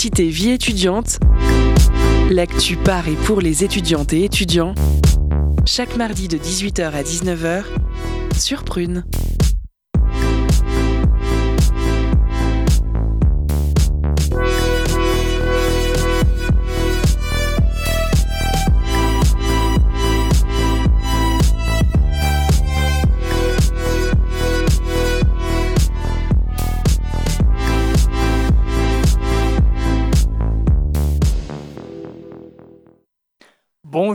Vie étudiante, l'actu par et pour les étudiantes et étudiants, chaque mardi de 18h à 19h sur Prune.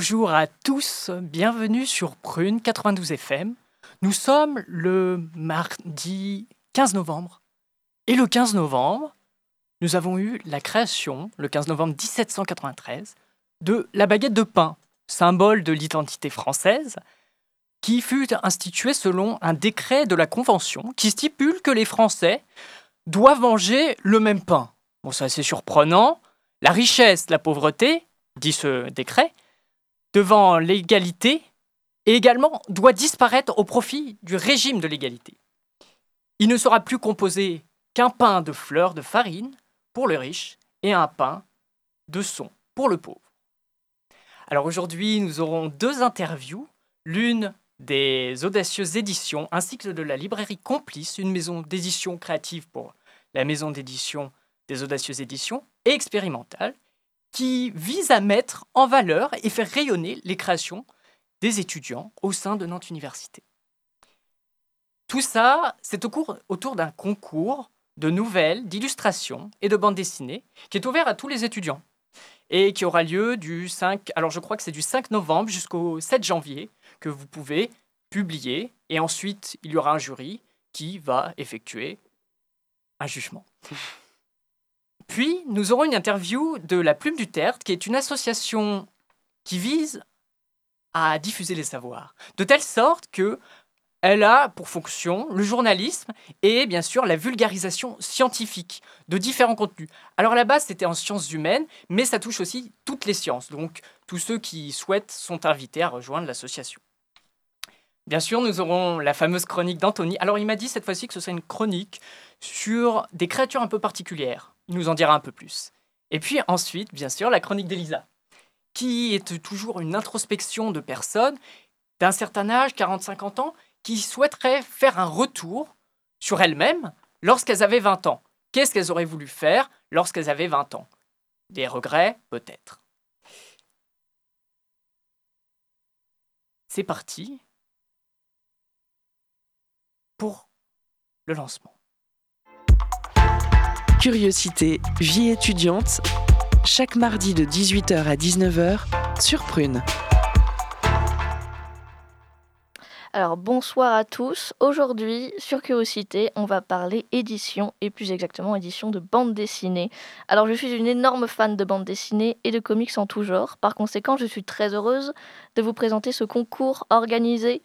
Bonjour à tous, bienvenue sur Prune 92 FM. Nous sommes le mardi 15 novembre. Et le 15 novembre, nous avons eu la création, le 15 novembre 1793, de la baguette de pain, symbole de l'identité française, qui fut instituée selon un décret de la Convention qui stipule que les Français doivent manger le même pain. Bon, c'est assez surprenant. La richesse, la pauvreté, dit ce décret, devant l'égalité et également doit disparaître au profit du régime de l'égalité. Il ne sera plus composé qu'un pain de fleurs de farine pour le riche et un pain de son pour le pauvre. Alors aujourd'hui, nous aurons deux interviews, l'une des audacieuses éditions ainsi que de la librairie Complice, une maison d'édition créative pour la maison d'édition des audacieuses éditions et expérimentale, qui vise à mettre en valeur et faire rayonner les créations des étudiants au sein de Nantes Université. Tout ça, c'est autour d'un concours de nouvelles, d'illustrations et de bandes dessinées qui est ouvert à tous les étudiants et qui aura lieu du 5, alors je crois que du 5 novembre jusqu'au 7 janvier que vous pouvez publier et ensuite il y aura un jury qui va effectuer un jugement. Puis, nous aurons une interview de La Plume du Tertre, qui est une association qui vise à diffuser les savoirs, de telle sorte que elle a pour fonction le journalisme et bien sûr la vulgarisation scientifique de différents contenus. Alors à la base, c'était en sciences humaines, mais ça touche aussi toutes les sciences. Donc tous ceux qui souhaitent sont invités à rejoindre l'association. Bien sûr, nous aurons la fameuse chronique d'Anthony. Alors il m'a dit cette fois-ci que ce serait une chronique sur des créatures un peu particulières. Il nous en dira un peu plus. Et puis ensuite, bien sûr, la chronique d'Elisa, qui est toujours une introspection de personnes d'un certain âge, 40-50 ans, qui souhaiteraient faire un retour sur elles-mêmes lorsqu'elles avaient 20 ans. Qu'est-ce qu'elles auraient voulu faire lorsqu'elles avaient 20 ans? Des regrets, peut-être. C'est parti pour le lancement. Curiosité, vie étudiante, chaque mardi de 18h à 19h sur Prune. Alors bonsoir à tous. Aujourd'hui, sur Curiosité, on va parler édition et plus exactement édition de bande dessinée. Alors je suis une énorme fan de bande dessinée et de comics en tout genre. Par conséquent, je suis très heureuse de vous présenter ce concours organisé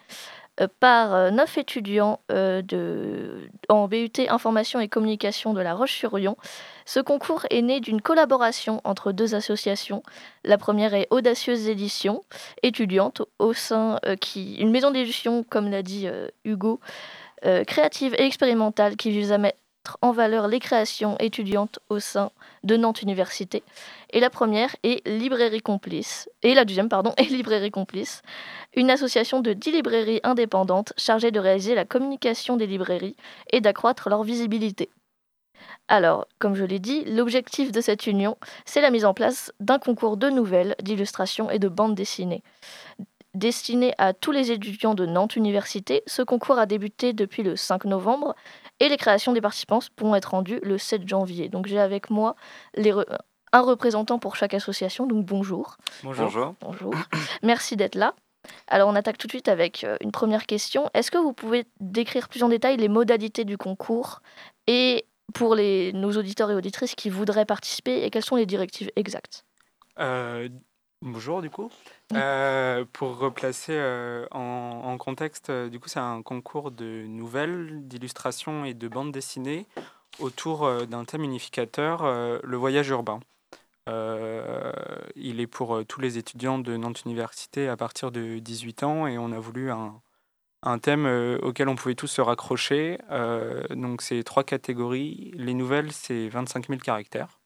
par euh, neuf étudiants euh, de, en BUT Information et Communication de La Roche-sur-Yon. Ce concours est né d'une collaboration entre deux associations. La première est Audacieuse Édition, étudiante au sein qui une maison d'édition, comme l'a dit Hugo, créative et expérimentale qui vise à en valeur les créations étudiantes au sein de Nantes Université. Et la première est Librairie Complice, et la deuxième, pardon, est Librairie Complice, une association de 10 librairies indépendantes chargée de réaliser la communication des librairies et d'accroître leur visibilité. Alors, comme je l'ai dit, l'objectif de cette union, c'est la mise en place d'un concours de nouvelles, d'illustrations et de bandes dessinées. Destiné à tous les étudiants de Nantes Université, ce concours a débuté depuis le 5 novembre et les créations des participants pourront être rendues le 7 janvier. Donc j'ai avec moi un représentant pour chaque association, donc bonjour. Bonjour. Bonjour. Merci d'être là. Alors on attaque tout de suite avec euh, une première question. Est-ce que vous pouvez décrire plus en détail les modalités du concours et pour les, nos auditeurs et auditrices qui voudraient participer et quelles sont les directives exactes? Euh, Bonjour du coup. Euh, pour replacer euh, en, contexte, euh, du coup c'est un concours de nouvelles, d'illustrations et de bandes dessinées autour d'un thème unificateur, le voyage urbain. il est pour tous les étudiants de Nantes Université à partir de 18 ans et on a voulu un, un thème auquel on pouvait tous se raccrocher. donc c'est trois catégories. Les nouvelles, c'est 25 000 caractères.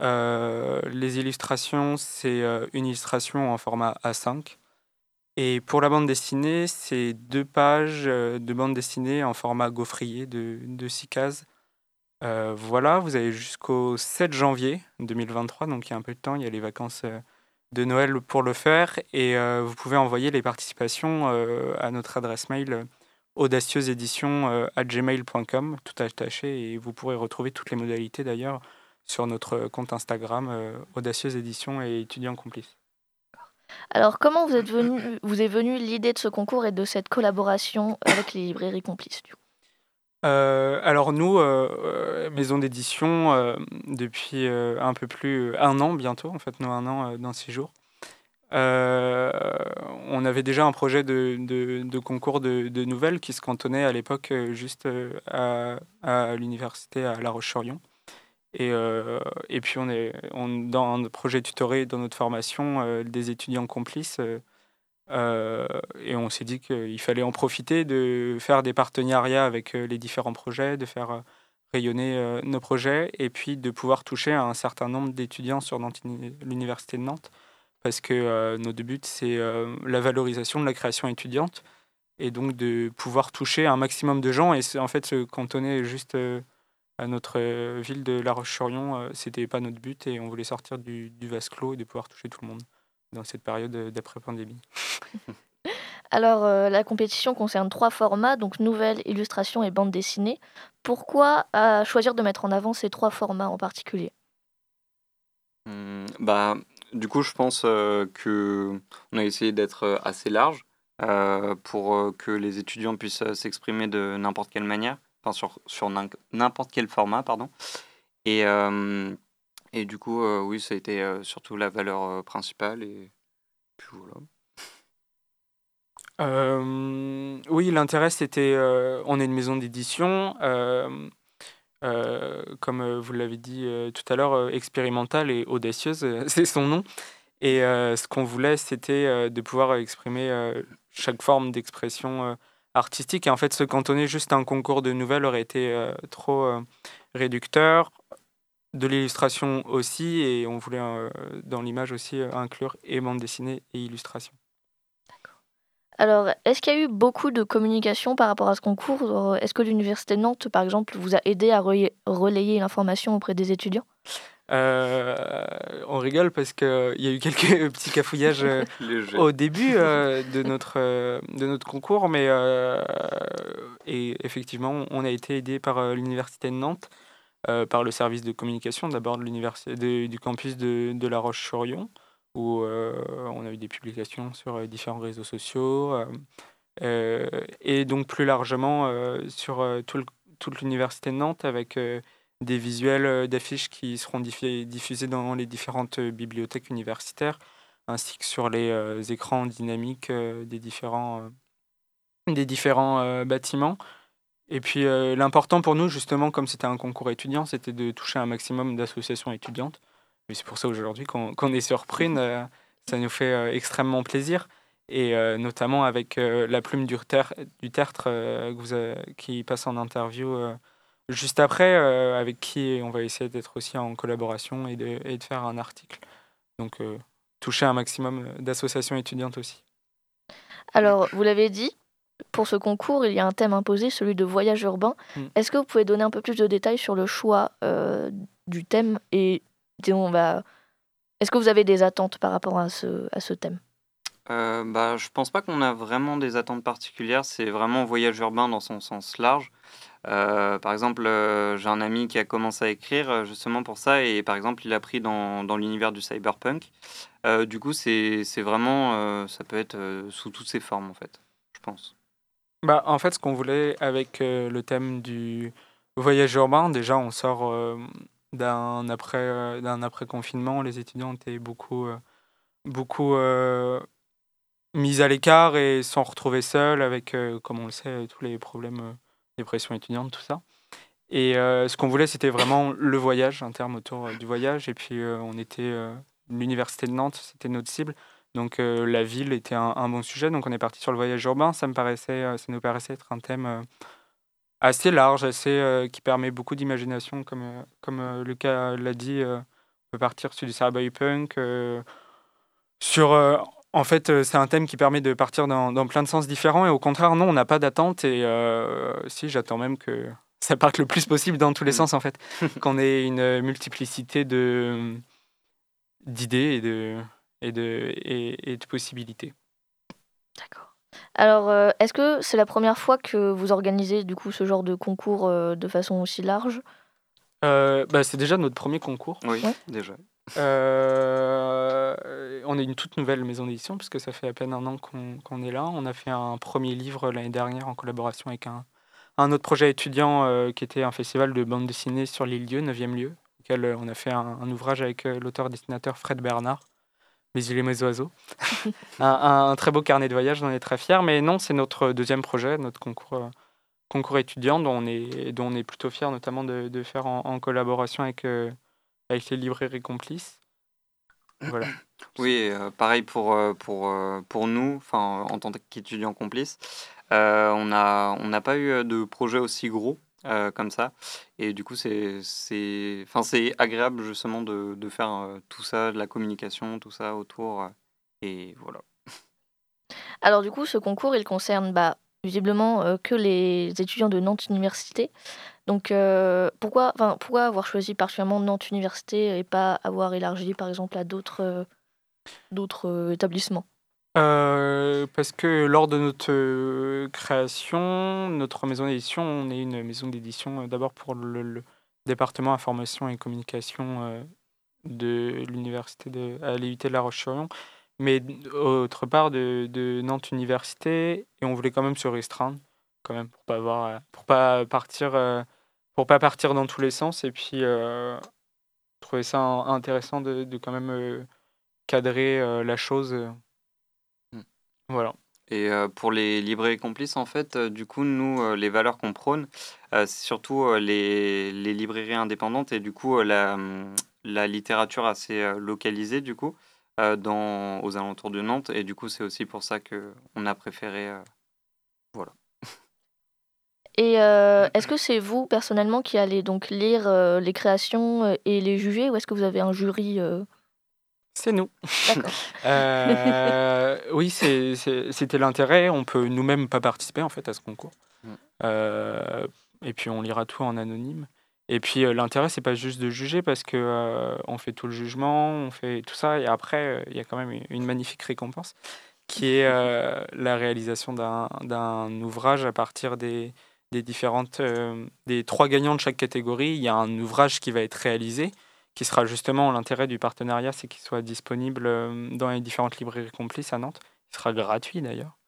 Les illustrations, c'est une illustration en format A5. Et pour la bande dessinée, c'est deux pages de bande dessinée en format gaufrier de, six cases. voilà, vous avez jusqu'au 7 janvier 2023, donc il y a un peu de temps, il y a les vacances de Noël pour le faire. Et vous pouvez envoyer les participations à notre adresse mail gmail.com tout attaché, et vous pourrez retrouver toutes les modalités d'ailleurs sur notre compte Instagram Audacieuse Édition et étudiants complices. Alors, comment vous êtes venu, vous est venue l'idée de ce concours et de cette collaboration avec les librairies complices du coup? Alors nous, maison d'édition, depuis un peu plus un an bientôt, en fait, nous un an dans six jours. on avait déjà un projet de, de, concours de, de, nouvelles qui se cantonnait à l'époque juste à, à l'université à La Roche-sur-Yon. Et, et, puis on est on, dans un projet tutoré dans notre formation des étudiants complices. et on s'est dit qu'il fallait en profiter de faire des partenariats avec les différents projets, de faire rayonner nos projets et puis de pouvoir toucher un certain nombre d'étudiants sur l'université de Nantes parce que euh, notre but, c'est euh, la valorisation de la création étudiante et donc de pouvoir toucher un maximum de gens. Et en fait, se cantonner juste euh, à notre ville de La Roche-sur-Yon, c'était pas notre but et on voulait sortir du, du vase clos et de pouvoir toucher tout le monde dans cette période d'après-pandémie. Alors, la compétition concerne trois formats, donc nouvelles, illustrations et bande dessinée. Pourquoi choisir de mettre en avant ces trois formats en particulier? Mmh, bah, du coup, je pense euh, que on a essayé d'être euh, assez large euh, pour que les étudiants puissent s'exprimer de n'importe quelle manière, sur, n'importe quel format, pardon. Et, et du coup, oui, ça a été surtout la valeur principale. Et puis voilà. oui, l'intérêt, c'était, on est une maison d'édition, euh, comme euh, vous l'avez dit euh, tout à l'heure, expérimentale et audacieuse, c'est son nom. Et ce qu'on voulait, c'était de pouvoir exprimer chaque forme d'expression artistique. Et en fait, se cantonner juste à un concours de nouvelles aurait été trop réducteur. De l'illustration aussi, et on voulait dans l'image aussi inclure et bande dessinée et illustration. Alors, est-ce qu'il y a eu beaucoup de communication par rapport à ce concours? Est-ce que l'Université de Nantes, par exemple, vous a aidé à relayer l'information auprès des étudiants? Euh, on rigole parce qu'il y a eu quelques petits cafouillages euh, au début euh, de, notre, de notre concours, mais et effectivement, on a été aidé par l'Université de Nantes, par le service de communication d'abord du campus de, de La Roche-sur-Yon, où on a eu des publications sur différents réseaux sociaux et donc plus largement sur toute l'université de Nantes avec des visuels d'affiches qui seront diffusés dans les différentes bibliothèques universitaires, ainsi que sur les écrans dynamiques des différents, des différents bâtiments. Et puis l'important pour nous, justement, comme c'était un concours étudiant, c'était de toucher un maximum d'associations étudiantes c'est pour ça aujourd'hui qu'on est sur Prune, euh, ça nous fait euh, extrêmement plaisir. Et euh, notamment avec la plume du, du tertre qui passe en interview juste après, avec qui on va essayer d'être aussi en collaboration et de, et de, faire un article. Donc toucher un maximum d'associations étudiantes aussi. Alors, vous l'avez dit, pour ce concours, il y a un thème imposé, celui de voyage urbain. Mm. Est-ce que vous pouvez donner un peu plus de détails sur le choix du thème et on va... Est-ce que vous avez des attentes par rapport à ce, à ce thème? Euh, bah, Je pense pas qu'on a vraiment des attentes particulières. C'est vraiment voyage urbain dans son sens large. Euh, par exemple, euh, j'ai un ami qui a commencé à écrire euh, justement pour ça et par exemple, il a pris dans, dans l'univers du cyberpunk. du coup, c'est vraiment, ça peut être sous toutes ses formes en fait, je pense. Bah, en fait, ce qu'on voulait avec le thème du voyage urbain, déjà, on sort d'un après, d'un après confinement, les étudiants étaient beaucoup, beaucoup mis à l'écart et sont retrouvés seuls avec, comme on le sait, tous les problèmes des pressions étudiantes, tout ça. Et ce qu'on voulait, c'était vraiment le voyage, un terme autour du voyage. Et puis, on était l'université de Nantes, c'était notre cible. Donc, la ville était un, bon sujet. Donc, on est parti sur le voyage urbain. Ça me paraissait, ça nous paraissait être un thème assez large, assez, euh, qui permet beaucoup d'imagination, comme, euh, comme euh, Lucas l'a dit. peut partir sur du cyberpunk, sur en fait, c'est un thème qui permet de partir dans, dans, plein de sens différents. Et au contraire, non, on n'a pas d'attente. Et si, j'attends même que ça parte le plus possible dans tous les mm. sens, en fait. Qu'on ait une multiplicité de d'idées et de, et, de, et, de possibilités. D'accord. Alors, euh, est-ce que c'est la première fois que vous organisez du coup ce genre de concours euh, de façon aussi large? Euh, bah, C'est déjà notre premier concours. Oui, déjà. On est une toute nouvelle maison d'édition puisque ça fait à peine un an qu'on est là. On a fait un premier livre l'année dernière en collaboration avec un, un autre projet étudiant qui était un festival de bande dessinée sur l'île Dieu, 9e lieu, auquel on a fait un, un ouvrage avec l'auteur-dessinateur Fred Bernard. Mes îles et mes oiseaux. un, très beau carnet de voyage, on est très fiers. Mais non, c'est notre deuxième projet, notre concours, euh, concours étudiant, dont on, est, dont on est plutôt fiers, notamment de, de faire en, collaboration avec, euh, avec les librairies complices. Voilà. Oui, euh, pareil pour, pour, pour nous, en tant qu'étudiants complices. on n'a on n'a pas eu de projet aussi gros. Euh, comme ça. Et du coup, c'est enfin, agréable justement de, de faire euh, tout ça, de la communication, tout ça autour. Euh, et voilà. Alors du coup, ce concours, il concerne bah, visiblement que les étudiants de Nantes Université. Donc pourquoi, pourquoi avoir choisi particulièrement Nantes Université et pas avoir élargi par exemple à d'autres d'autres établissements? Euh, parce que lors de notre euh, création, notre maison d'édition, on est une maison d'édition euh, d'abord pour le, département information et communication de l'université de à l'IUT de La Roche-sur-Yon, mais autre part de, Nantes Université, et on voulait quand même se restreindre, quand même pour pas avoir, pour pas partir, pour pas partir dans tous les sens, et puis trouver ça intéressant de, de quand même cadrer la chose. Voilà. Et pour les librairies complices, en fait, du coup, nous, les valeurs qu'on prône, c'est surtout les, les librairies indépendantes et du coup, la, mmh, la littérature assez localisée, du coup, dans, aux alentours de Nantes. Et du coup, c'est aussi pour ça qu'on a préféré. Et est-ce que c'est vous, personnellement, qui allez donc lire les créations et les juger, ou est-ce que vous avez un jury c'est nous. euh, oui, c'était l'intérêt. On peut nous-mêmes pas participer en fait à ce concours. Mm. Euh, et puis on lira tout en anonyme. Et puis euh, l'intérêt, c'est pas juste de juger parce que euh, on fait tout le jugement, on fait tout ça, et après il y a quand même une magnifique récompense qui est la réalisation d'un ouvrage à partir des, des différentes des trois gagnants de chaque catégorie. Il y a un ouvrage qui va être réalisé qui sera justement l'intérêt du partenariat, c'est qu'il soit disponible euh, dans les différentes librairies complices à Nantes. Il sera gratuit d'ailleurs,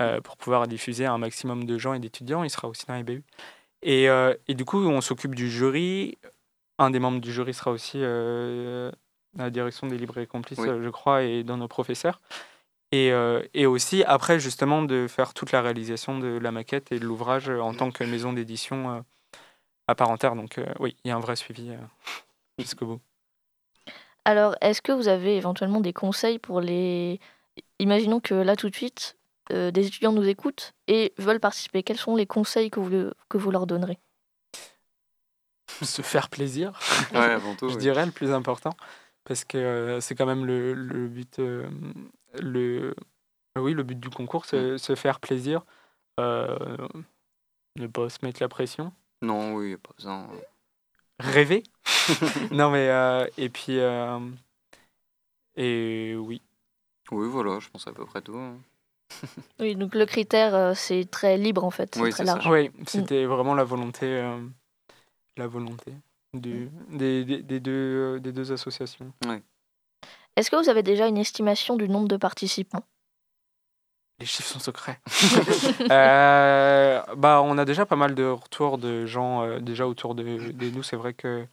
euh, pour pouvoir diffuser à un maximum de gens et d'étudiants. Il sera aussi dans les BU. Et, euh, et du coup, on s'occupe du jury. Un des membres du jury sera aussi à la direction des librairies complices, je crois, et dans nos professeurs. Et, et, aussi, après, justement, de faire toute la réalisation de la maquette et de l'ouvrage en tant que maison d'édition à part entière. Donc, oui, il y a un vrai suivi jusqu'au bout. Alors, est-ce que vous avez éventuellement des conseils pour les... Imaginons que là, tout de suite, euh, des étudiants nous écoutent et veulent participer. Quels sont les conseils que vous, que vous leur donnerez? Se faire plaisir, ouais, avant tout, je dirais le plus important, parce que euh, c'est quand même le, le but, euh, le, oui, le but du concours, c'est mm. se faire plaisir, ne pas se mettre la pression. Non, oui, pas besoin rêver? non, mais. Euh, et puis. Euh, et oui. Oui, voilà, je pense à peu près tout. Hein. oui, donc le critère, euh, c'est très libre en fait, oui, très large. Oui, mm. c'était vraiment la volonté, la volonté du, mm. des, des, des, deux, des deux associations. Oui. Est-ce que vous avez déjà une estimation du nombre de participants? Les chiffres sont secrets. Euh, bah, on a déjà pas mal de retours de gens euh, déjà autour de, nous. C'est vrai que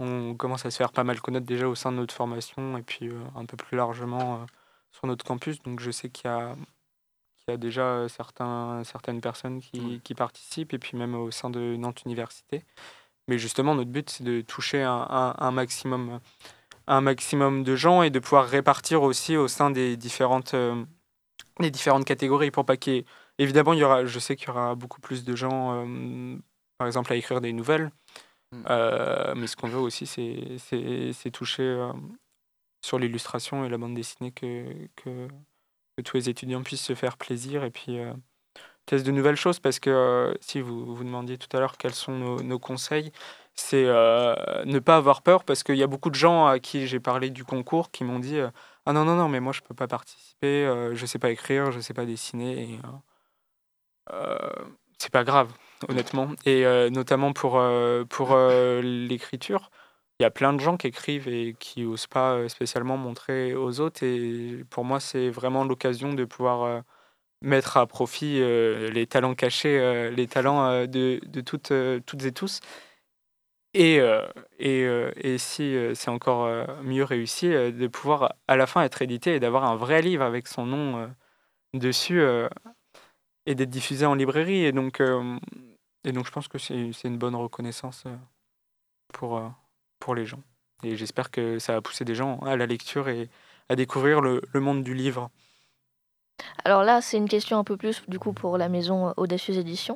on commence à se faire pas mal connaître déjà au sein de notre formation et puis euh, un peu plus largement sur notre campus. Donc je sais qu'il y a, qu'il y a déjà certains, certaines personnes qui, qui, participent et puis même au sein de Nantes Université. Mais justement, notre but, c'est de toucher un, un, maximum, un maximum de gens et de pouvoir répartir aussi au sein des différentes les différentes catégories pour pas qu'il Évidemment, il y aura, je sais qu'il y aura beaucoup plus de gens, euh, par exemple, à écrire des nouvelles. Mm. mais ce qu'on veut aussi, c'est toucher sur l'illustration et la bande dessinée que, que, tous les étudiants puissent se faire plaisir et puis tester de nouvelles choses parce que si vous vous demandiez tout à l'heure quels sont nos, nos conseils, c'est ne pas avoir peur parce qu'il y a beaucoup de gens à qui j'ai parlé du concours qui m'ont dit ah non non non mais moi je peux pas participer, je sais pas écrire, je sais pas dessiner et c'est pas grave honnêtement. Et notamment pour pour l'écriture il y a plein de gens qui écrivent et qui osent pas spécialement montrer aux autres et pour moi c'est vraiment l'occasion de pouvoir mettre à profit les talents cachés les talents de, de toutes toutes et tous et, euh, et, euh, et si euh, c'est encore mieux réussi, de pouvoir à la fin être édité et d'avoir un vrai livre avec son nom dessus et d'être diffusé en librairie. Et donc, et donc je pense que c'est une bonne reconnaissance pour, pour les gens. Et j'espère que ça va pousser des gens à la lecture et à découvrir le, le monde du livre. Alors là, c'est une question un peu plus du coup pour la maison Audacieuse Édition.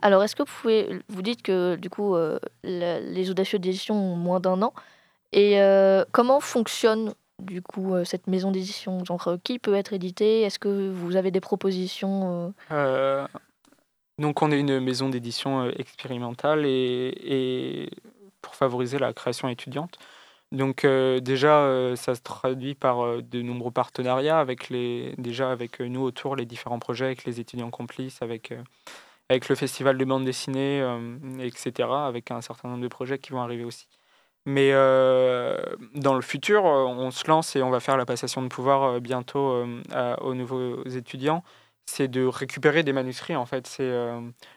Alors, est-ce que vous pouvez. Vous dites que du coup, euh, les audacieux d'édition ont moins d'un an. Et euh, comment fonctionne du coup euh, cette maison d'édition? Genre, qui peut être édité? Est-ce que vous avez des propositions Donc, on est une maison d'édition expérimentale et, et, pour favoriser la création étudiante. Donc déjà, ça se traduit par de nombreux partenariats avec les, déjà avec nous autour les différents projets, avec les étudiants complices, avec avec le festival de bande dessinée, euh, etc., avec un certain nombre de projets qui vont arriver aussi. Mais euh, dans le futur, euh, on se lance et on va faire la passation de pouvoir bientôt aux nouveaux étudiants. C'est de récupérer des manuscrits, en fait.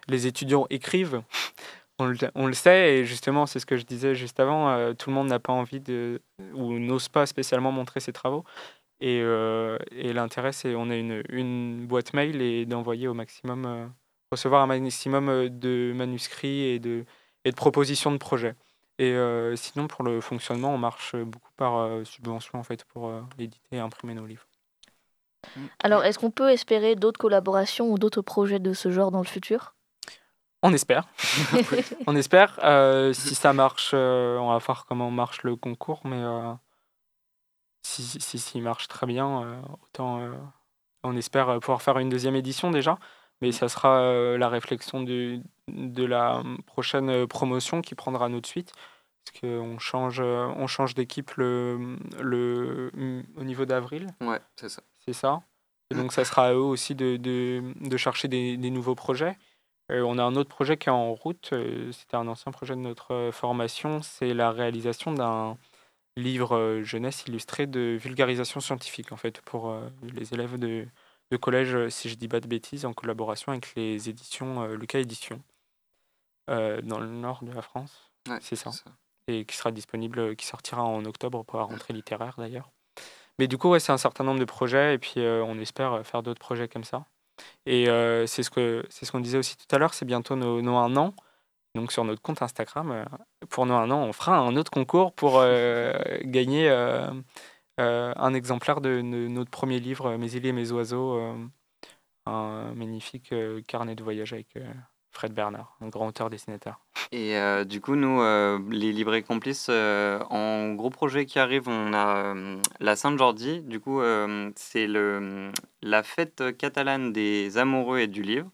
Les étudiants écrivent, on le, on le, sait, et justement, c'est ce que je disais juste avant, tout le monde n'a pas envie de, ou n'ose pas spécialement montrer ses travaux. Et, et l'intérêt, c'est on a une, une, boîte mail et d'envoyer au maximum recevoir un maximum euh, de manuscrits et de, et de propositions de projets. Et euh, sinon, pour le fonctionnement, on marche beaucoup par euh, subvention en fait pour éditer et imprimer nos livres. Mm. Alors, est-ce qu'on peut espérer d'autres collaborations ou d'autres projets de ce genre dans le futur? On espère. on espère. si ça marche, on va voir comment marche le concours, mais si, si, si, marche très bien, autant on espère pouvoir faire une deuxième édition déjà. Mais ça sera euh, la réflexion de, de la prochaine euh, promotion qui prendra notre suite. Parce qu'on change, euh, on change d'équipe le, le, au niveau d'avril. Ouais, c'est ça. C'est ça. Et donc, ça sera à eux aussi de, de, de chercher des, des, nouveaux projets. on a un autre projet qui est en route. C'était un ancien projet de notre formation. C'est la réalisation d'un livre jeunesse illustré de vulgarisation scientifique, en fait, pour les élèves de, de collège, euh, si je dis pas de bêtises, en collaboration avec les éditions euh, Lucas Éditions, euh, dans le nord de la France. c'est ça. Et qui sera disponible, qui sortira en octobre pour la rentrée littéraire d'ailleurs. Mais du coup, ouais, c'est un certain nombre de projets et puis on espère faire d'autres projets comme ça. Et c'est ce que c'est ce qu'on disait aussi tout à l'heure, c'est bientôt nos, nos, un an. Donc sur notre compte Instagram, pour nos un an, on fera un autre concours pour gagner un exemplaire de, notre premier livre, Mes îles et mes oiseaux, euh, un magnifique euh, carnet de voyage avec Fred Bernard, un grand auteur dessinateur. Et du coup, nous, les librairies complices, en gros projet qui arrive, on a la Sainte-Jordi. Du coup, c'est la fête catalane des amoureux et du livre.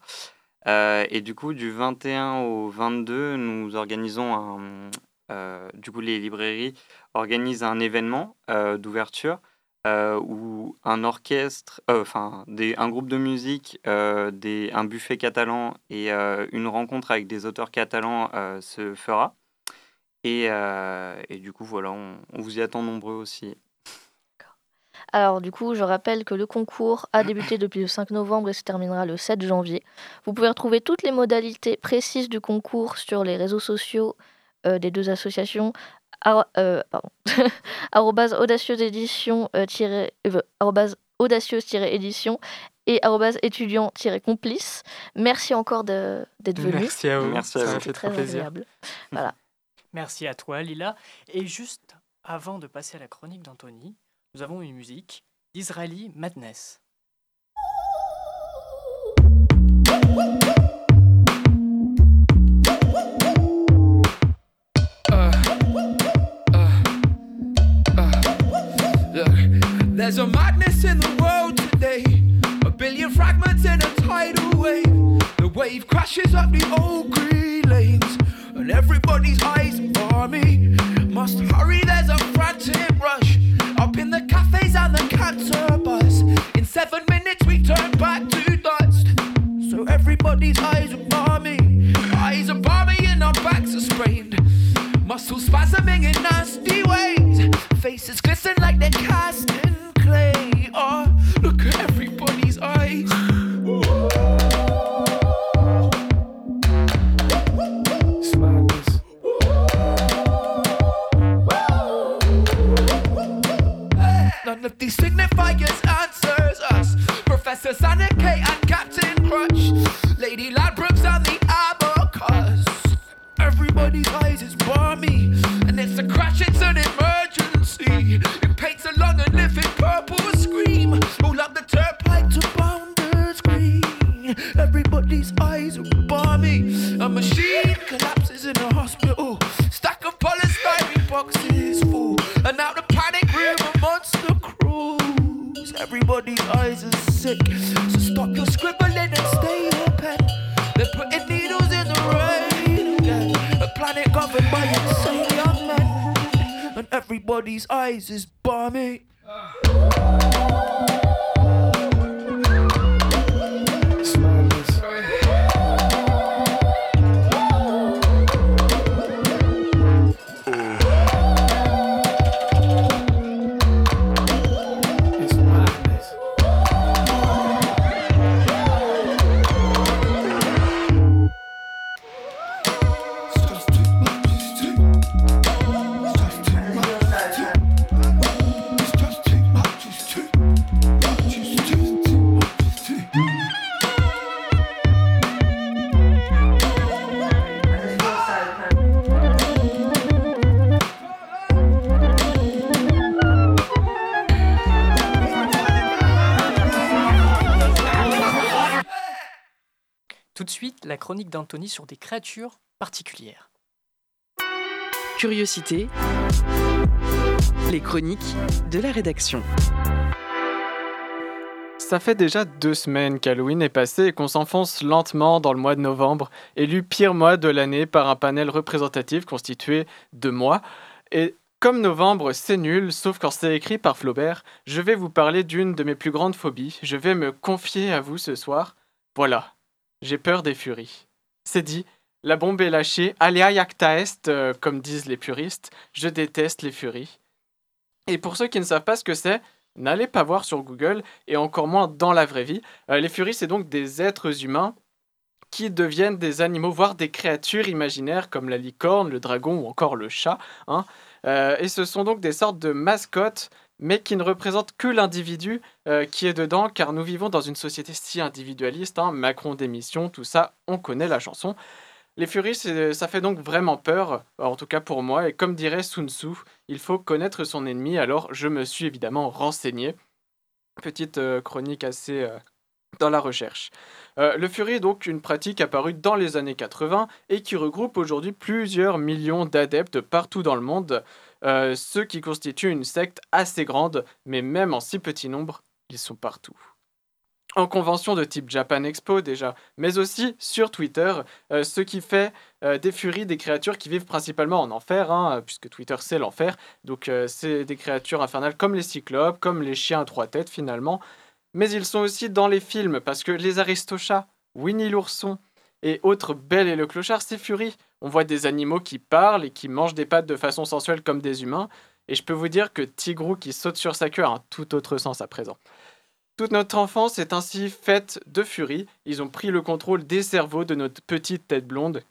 et du coup, du 21 au 22, nous organisons un, euh, du coup, les librairies organisent un événement euh, d'ouverture euh, où un orchestre, enfin un groupe de musique, des, un buffet catalan et une rencontre avec des auteurs catalans se fera. Et, et, du coup, voilà, on, vous y attend nombreux aussi. Alors du coup, je rappelle que le concours a débuté depuis le 5 novembre et se terminera le 7 janvier. Vous pouvez retrouver toutes les modalités précises du concours sur les réseaux sociaux euh, des deux associations euh, audacieuse édition euh, édition et étudiant complice. Merci encore d'être venu. Merci à vous. Merci à vous. très plaisir. Voilà. Merci à toi, Lila. Et juste avant de passer à la chronique d'Anthony, nous avons une musique d'Israeli Madness. There's a madness in the world today. A billion fragments in a tidal wave. The wave crashes up the old green lanes. And everybody's eyes are me. Must hurry, there's a frantic rush. Up in the cafes and the cancer bus. In seven minutes, we turn back to dust. So everybody's eyes are me. Eyes are balmy and our backs are sprained. Muscles spasming in nasty ways. Faces glisten like they're cast in clay. Oh, look at everybody's eyes. Smiles. None of these signifiers answers us. Professor Sonic and Captain Crutch, Lady Ladbrokes and the Abacus. Everybody's eyes is balmy, and it's a crash, it's an emergency. Everybody's eyes is balmy. De suite, la chronique d'Anthony sur des créatures particulières. Curiosité. Les chroniques de la rédaction. Ça fait déjà deux semaines qu'Halloween est passé et qu'on s'enfonce lentement dans le mois de novembre, élu pire mois de l'année par un panel représentatif constitué de mois. Et comme novembre, c'est nul, sauf quand c'est écrit par Flaubert, je vais vous parler d'une de mes plus grandes phobies. Je vais me confier à vous ce soir. Voilà, j'ai peur des furies. C'est dit, la bombe est lâchée, alea iacta est, euh, comme disent les puristes, je déteste les furies. Et pour ceux qui ne savent pas ce que c'est, n'allez pas voir sur Google et encore moins dans la vraie vie. Euh, les furies, c'est donc des êtres humains qui deviennent des animaux, voire des créatures imaginaires comme la licorne, le dragon ou encore le chat. hein. Euh, et ce sont donc des sortes de mascottes, mais qui ne représentent que l'individu euh, qui est dedans, car nous vivons dans une société si individualiste. hein. Macron démission, tout ça, on connaît la chanson. Les furies, ça fait donc vraiment peur, en tout cas pour moi, et comme dirait Sun Tzu, il faut connaître son ennemi, alors je me suis évidemment renseigné. Petite euh, chronique assez euh, dans la recherche. Le Fury est donc une pratique apparue dans les années 80 et qui regroupe aujourd'hui plusieurs millions d'adeptes partout dans le monde, euh, ce qui constitue une secte assez grande, mais même en si petit nombre, ils sont partout. En convention de type Japan Expo déjà, mais aussi sur Twitter, euh, ce qui fait euh, des furies des créatures qui vivent principalement en enfer, hein, puisque Twitter c'est l'enfer, donc c'est des créatures infernales comme les cyclopes, comme les chiens à trois têtes finalement, mais ils sont aussi dans les films, parce que les Aristochats, Winnie l'ourson et autres Belle et le clochard, c'est furies. On voit des animaux qui parlent et qui mangent des pattes de façon sensuelle comme des humains, et je peux vous dire que Tigrou qui saute sur sa queue a un tout autre sens à présent. Toute notre enfance est ainsi faite de furies. Ils ont pris le contrôle des cerveaux de notre petite tête blonde,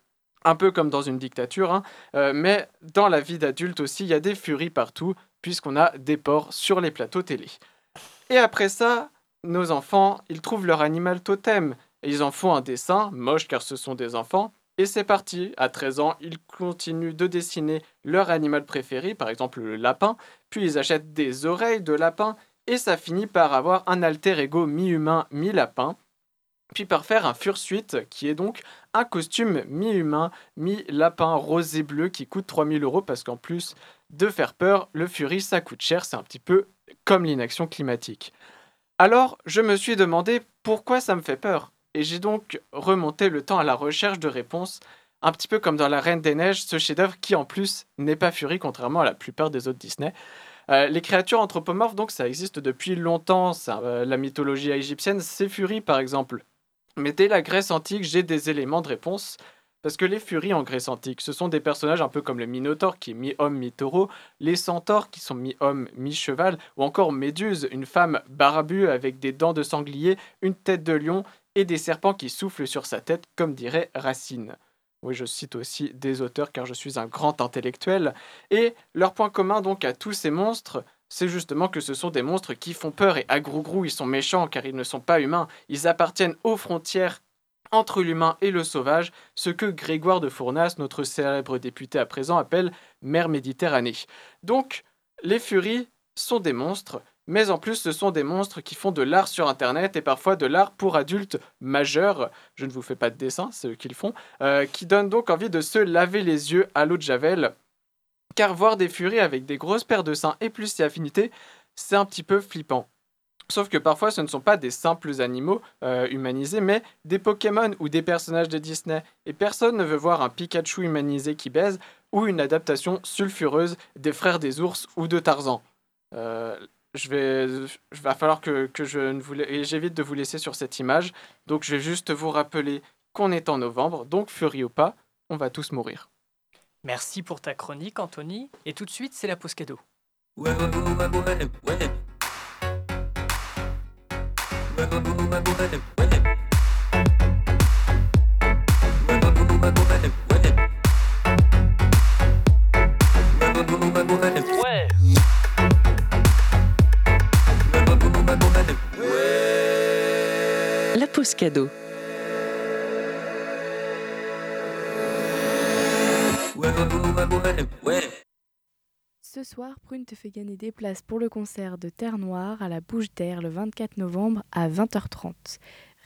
un peu comme dans une dictature, hein. Euh, mais dans la vie d'adulte aussi, il y a des furies partout, puisqu'on a des porcs sur les plateaux télé. Et après ça, nos enfants, ils trouvent leur animal totem. Ils en font un dessin, moche car ce sont des enfants. Et c'est parti. À 13 ans, ils continuent de dessiner leur animal préféré, par exemple le lapin. Puis ils achètent des oreilles de lapin. Et ça finit par avoir un alter ego mi-humain, mi-lapin. Puis par faire un fursuite, qui est donc un costume mi-humain, mi-lapin rose et bleu qui coûte 3000 euros parce qu'en plus, de faire peur, le Fury, ça coûte cher, c'est un petit peu comme l'inaction climatique. Alors, je me suis demandé pourquoi ça me fait peur. Et j'ai donc remonté le temps à la recherche de réponses, un petit peu comme dans La Reine des Neiges, ce chef-d'œuvre qui en plus n'est pas Fury, contrairement à la plupart des autres Disney. Euh, les créatures anthropomorphes, donc ça existe depuis longtemps, ça, euh, la mythologie égyptienne, c'est Fury par exemple. Mais dès la Grèce antique, j'ai des éléments de réponse. Parce que les furies en Grèce antique, ce sont des personnages un peu comme le Minotaure qui est mi-homme, mi-taureau, les centaures qui sont mi-homme, mi-cheval, ou encore Méduse, une femme barabue avec des dents de sanglier, une tête de lion et des serpents qui soufflent sur sa tête, comme dirait Racine. Oui, je cite aussi des auteurs car je suis un grand intellectuel. Et leur point commun donc à tous ces monstres, c'est justement que ce sont des monstres qui font peur et à grou ils sont méchants car ils ne sont pas humains, ils appartiennent aux frontières entre l'humain et le sauvage, ce que Grégoire de Fournas, notre célèbre député à présent, appelle mer Méditerranée. Donc, les furies sont des monstres, mais en plus ce sont des monstres qui font de l'art sur Internet et parfois de l'art pour adultes majeurs, je ne vous fais pas de dessin, c'est eux qui le font, euh, qui donnent donc envie de se laver les yeux à l'eau de Javel, car voir des furies avec des grosses paires de seins et plus si affinité, c'est un petit peu flippant. Sauf que parfois ce ne sont pas des simples animaux euh, humanisés, mais des Pokémon ou des personnages de Disney. Et personne ne veut voir un Pikachu humanisé qui baise ou une adaptation sulfureuse des frères des ours ou de Tarzan. Euh, je vais, je va falloir que, que je ne vous, j'évite de vous laisser sur cette image. Donc je vais juste vous rappeler qu'on est en novembre, donc furie ou pas, on va tous mourir. Merci pour ta chronique, Anthony. Et tout de suite, c'est la pause cadeau. Ce soir, Prune te fait gagner des places pour le concert de Terre Noire à la Bouche d'Air le 24 novembre à 20h30.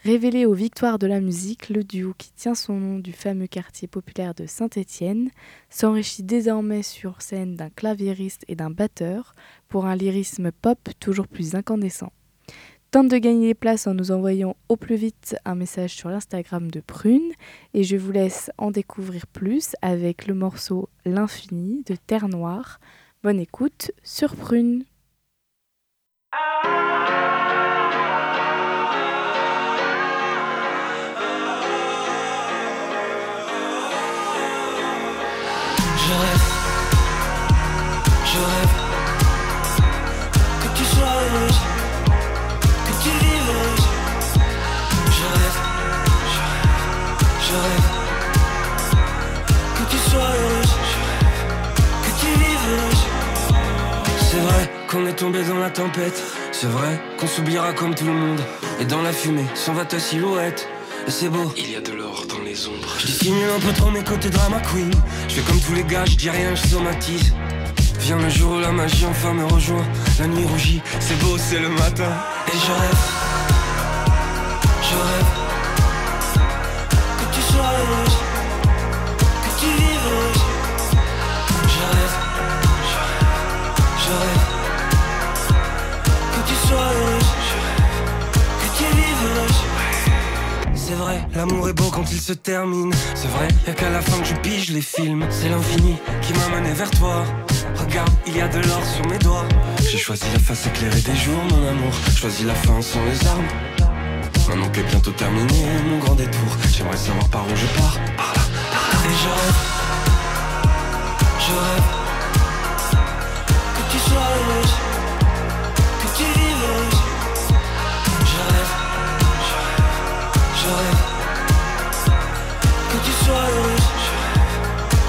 Révélé aux victoires de la musique, le duo qui tient son nom du fameux quartier populaire de Saint-Étienne s'enrichit désormais sur scène d'un claviériste et d'un batteur pour un lyrisme pop toujours plus incandescent. Tente de gagner des places en nous envoyant au plus vite un message sur l'Instagram de Prune et je vous laisse en découvrir plus avec le morceau L'infini de Terre Noire Bonne écoute sur Prune. Je rêve que tu sois heureuse, que tu vives heureuse. C'est vrai qu'on est tombé dans la tempête. C'est vrai qu'on s'oubliera comme tout le monde. Et dans la fumée s'en va ta silhouette. Et c'est beau. Il y a de l'or dans les ombres. Je dissimule un peu trop mes côtés drama queen. Je fais comme tous les gars, je dis rien, je somatise. Vient le jour où la magie enfin me rejoint. La nuit rougit, c'est beau, c'est le matin. Et je rêve. Je rêve. L'amour est beau quand il se termine. C'est vrai, y'a qu'à la fin que je pige les films. C'est l'infini qui m'a mené vers toi. Regarde, il y a de l'or sur mes doigts. J'ai choisi la face éclairée des jours, mon amour. Choisi la fin sans les armes. Maintenant qu'est bientôt terminé mon grand détour, j'aimerais savoir par où je pars. Et je rêve. Je rêve. Que tu sois heureuse. Que tu vives heureuse. Je rêve. Je rêve. Je rêve. Que tu sois heureuse.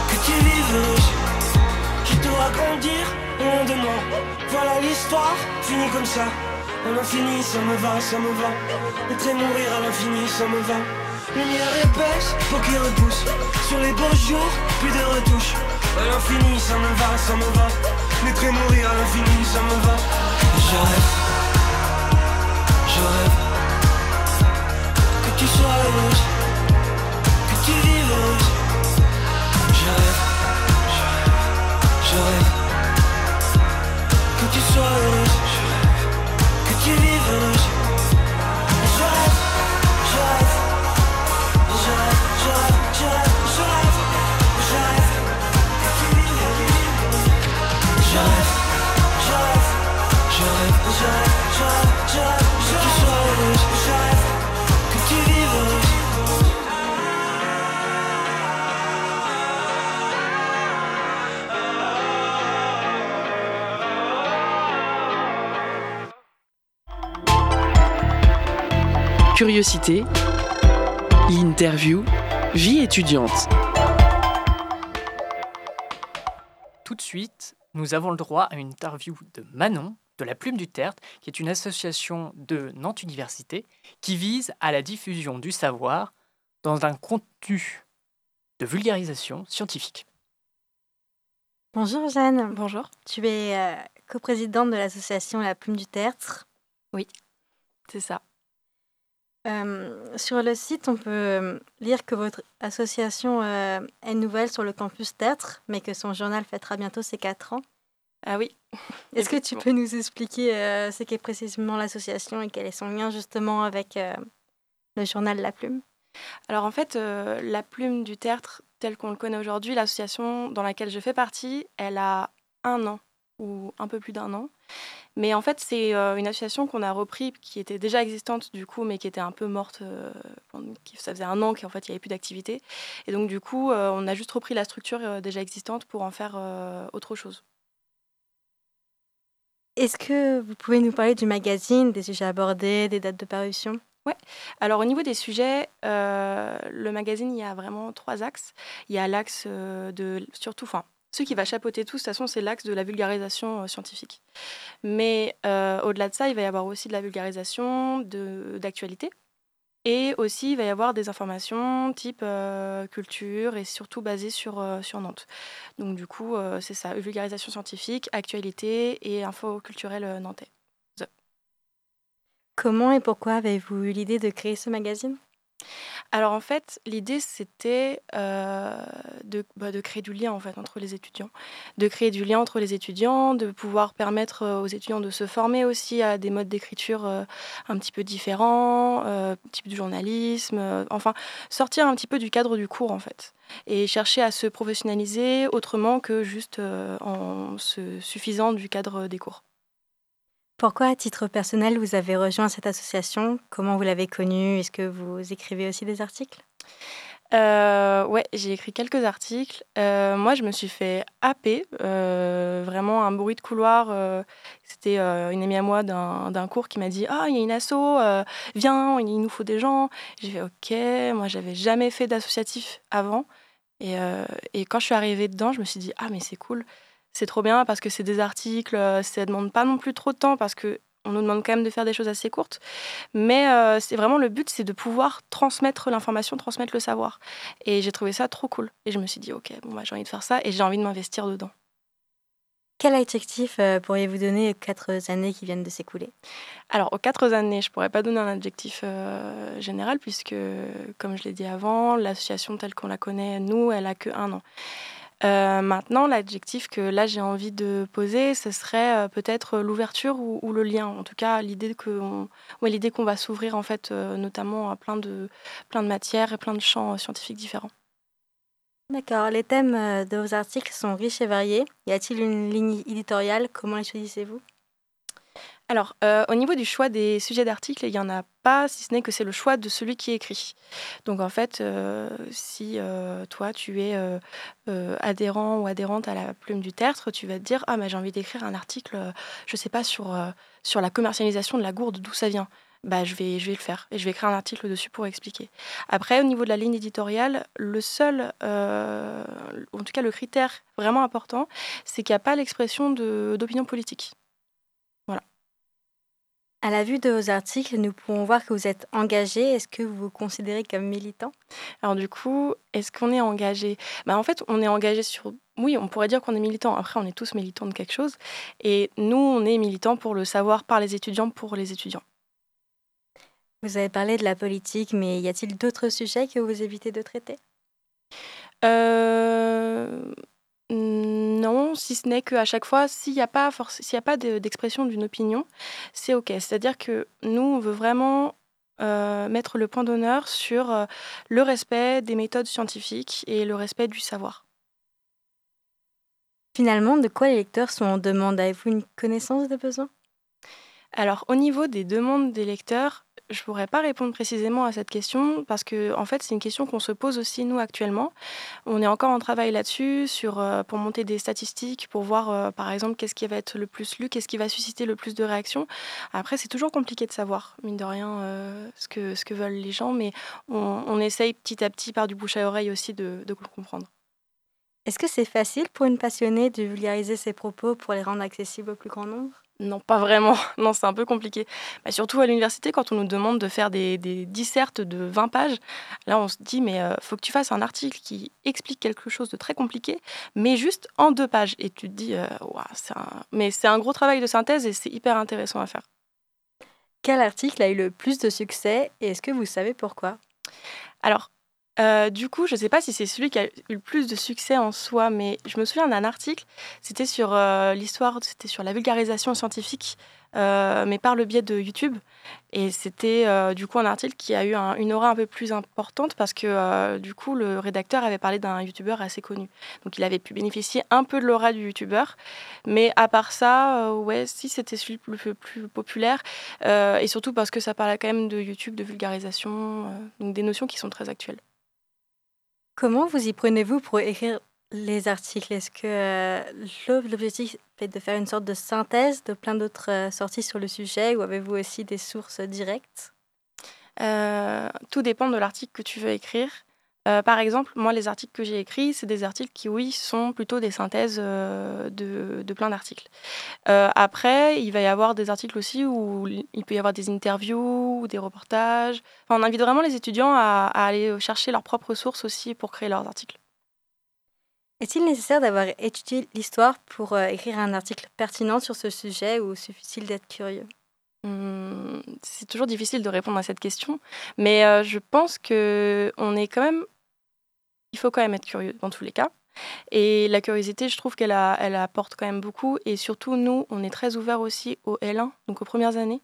Que tu vives heureuse. Je dois grandir loin de moi. Voilà l'histoire, finie comme ça. À l'infini, ça me va, ça me va. Être et mourir à l'infini, ça me va. Lumière épaisse, peau qui repousse. Sur les beaux jours, plus de retouches. À l'infini, ça me va, ça me va. Naître et mourir à l'infini, ça me va. Je rêve. Je rêve. Que tu sois heureuse. Que tu vives heureuse. Je rêve. Je rêve. Je rêve. lose Curiosité, l'interview, vie étudiante. Tout de suite, nous avons le droit à une interview de Manon de la Plume du Tertre, qui est une association de Nantes Université qui vise à la diffusion du savoir dans un contenu de vulgarisation scientifique. Bonjour Jeanne. Bonjour. Tu es euh, coprésidente de l'association La Plume du Tertre. Oui, c'est ça. Euh, sur le site, on peut euh, lire que votre association euh, est nouvelle sur le campus Tertre, mais que son journal fêtera bientôt ses 4 ans. Ah oui. Est-ce que tu peux nous expliquer euh, ce qu'est précisément l'association et quel est son lien justement avec le journal La Plume? Alors en fait, la plume du tertre, tel qu'on le connaît aujourd'hui, l'association dans laquelle je fais partie, elle a un an ou un peu plus d'un an. Mais en fait, c'est euh, une association qu'on a repris, qui était déjà existante du coup, mais qui était un peu morte. euh, ça faisait un an qu'en fait, il n'y avait plus d'activité. Et donc du coup, euh, on a juste repris la structure déjà existante pour en faire autre chose. Est-ce que vous pouvez nous parler du magazine, des sujets abordés, des dates de parution? Alors au niveau des sujets, euh, le magazine, il y a vraiment trois axes. Il y a l'axe de surtout, enfin, ce qui va chapeauter tout, de toute façon, c'est l'axe de la vulgarisation euh, scientifique. Mais euh, au-delà de ça, il va y avoir aussi de la vulgarisation d'actualité. Et aussi, il va y avoir des informations type euh, culture et surtout basées sur, Nantes. Donc du coup, c'est ça, vulgarisation scientifique, actualité et info culturelle nantais. Comment et pourquoi avez-vous eu l'idée de créer ce magazine? Alors en fait, l'idée c'était euh, de, bah, de créer du lien en fait entre les étudiants, de créer du lien entre les étudiants, de pouvoir permettre euh, aux étudiants de se former aussi à des modes d'écriture euh, un petit peu différents, type du journalisme, enfin sortir un petit peu du cadre du cours en fait et chercher à se professionnaliser autrement que juste en se suffisant du cadre des cours. Pourquoi, à titre personnel, vous avez rejoint cette association? Comment vous l'avez connue? Est-ce que vous écrivez aussi des articles? Euh, ouais, j'ai écrit quelques articles. Euh, moi, je me suis fait happer, euh, vraiment un bruit de couloir. euh, C'était une amie à moi d'un cours qui m'a dit Ah, il y a une asso, viens, il nous faut des gens. J'ai fait Ok, moi, j'avais jamais fait d'associatif avant. Et, et quand je suis arrivée dedans, je me suis dit Ah, mais c'est cool, c'est trop bien parce que c'est des articles, euh, ça demande pas non plus trop de temps parce que. On nous demande quand même de faire des choses assez courtes, mais euh, c'est vraiment le but, c'est de pouvoir transmettre l'information, transmettre le savoir. Et j'ai trouvé ça trop cool. Et je me suis dit, ok, bon, bah, j'ai envie de faire ça et j'ai envie de m'investir dedans. Quel adjectif euh, pourriez-vous donner aux quatre années qui viennent de s'écouler? Alors, aux quatre années, je pourrais pas donner un adjectif euh, général puisque, comme je l'ai dit avant, l'association telle qu'on la connaît, nous, elle a que un an. Euh, maintenant, l'adjectif que là j'ai envie de poser, ce serait euh, peut-être l'ouverture ou, le lien. En tout cas, l'idée qu'on ouais, l'idée va s'ouvrir en fait, euh, notamment à plein de, plein de matières et plein de champs scientifiques différents. D'accord, les thèmes de vos articles sont riches et variés. Y a-t-il une ligne éditoriale? Comment les choisissez-vous? Alors, euh, au niveau du choix des sujets d'articles, il n'y en a pas, si ce n'est que c'est le choix de celui qui écrit. Donc, en fait, euh, si euh, toi, tu es adhérent ou adhérente à la plume du tertre, tu vas te dire Ah, mais j'ai envie d'écrire un article, je ne sais pas, sur, sur la commercialisation de la gourde, d'où ça vient. Bah, je vais, je vais le faire et je vais écrire un article dessus pour expliquer. Après, au niveau de la ligne éditoriale, le seul, en tout cas le critère vraiment important, c'est qu'il n'y a pas l'expression d'opinion politique. À la vue de vos articles, nous pouvons voir que vous êtes engagé. Est-ce que vous vous considérez comme militant? Alors du coup, est-ce qu'on est engagé? Bah, En fait, on est engagé sur... Oui, on pourrait dire qu'on est militant. Après, on est tous militants de quelque chose. Et nous, on est militants pour le savoir par les étudiants, pour les étudiants. Vous avez parlé de la politique, mais y a-t-il d'autres sujets que vous évitez de traiter? Euh, Non, si ce n'est qu'à chaque fois, s'il n'y a pas, y a pas de- d'expression d'une opinion, c'est OK. C'est-à-dire que nous, on veut vraiment euh, mettre le point d'honneur sur euh, le respect des méthodes scientifiques et le respect du savoir. Finalement, de quoi les lecteurs sont en demande? Avez-vous une connaissance de besoin Alors, au niveau des demandes des lecteurs, je ne pourrais pas répondre précisément à cette question parce que, en fait, c'est une question qu'on se pose aussi nous actuellement. On est encore en travail là-dessus euh, pour monter des statistiques, pour voir, euh, par exemple, qu'est-ce qui va être le plus lu, qu'est-ce qui va susciter le plus de réactions. Après, c'est toujours compliqué de savoir, mine de rien, euh, ce, que, veulent les gens, mais on, essaye petit à petit, par du bouche à oreille aussi, de, de comprendre. Est-ce que c'est facile pour une passionnée de vulgariser ses propos pour les rendre accessibles au plus grand nombre? Non, pas vraiment. Non, c'est un peu compliqué. Bah, surtout à l'université, quand on nous demande de faire des, des dissertes de 20 pages, là, on se dit, mais il euh, faut que tu fasses un article qui explique quelque chose de très compliqué, mais juste en deux pages. Et tu te dis, euh, mais c'est un gros travail de synthèse et c'est hyper intéressant à faire. Quel article a eu le plus de succès et est-ce que vous savez pourquoi? Alors, euh, du coup, je ne sais pas si c'est celui qui a eu le plus de succès en soi, mais je me souviens d'un article, c'était sur euh, l'histoire, c'était sur la vulgarisation scientifique, euh, mais par le biais de YouTube. Et c'était du coup un article qui a eu une aura un peu plus importante parce que du coup, le rédacteur avait parlé d'un YouTuber assez connu. Donc il avait pu bénéficier un peu de l'aura du YouTuber. Mais à part ça, ouais, si c'était celui le plus, plus populaire, et surtout parce que ça parlait quand même de YouTube, de vulgarisation, donc des notions qui sont très actuelles. Comment vous y prenez-vous pour écrire les articles? Est-ce que euh, l'objectif est de faire une sorte de synthèse de plein d'autres euh, sorties sur le sujet ou avez-vous aussi des sources directes? Euh, Tout dépend de l'article que tu veux écrire. Par exemple, moi, les articles que j'ai écrits, c'est des articles qui, oui, sont plutôt des synthèses de, de, plein d'articles. après, il va y avoir des articles aussi où il peut y avoir des interviews ou des reportages. on invite vraiment les étudiants à, à aller chercher leurs propres sources aussi pour créer leurs articles. Est-il nécessaire d'avoir étudié l'histoire pour euh, écrire un article pertinent sur ce sujet ou suffit-il d'être curieux? Mmh, C'est toujours difficile de répondre à cette question, mais euh, je pense que on est quand même, il faut quand même être curieux dans tous les cas. Et la curiosité, je trouve qu'elle elle apporte quand même beaucoup. Et surtout, nous, on est très ouverts aussi au L1, donc aux premières années,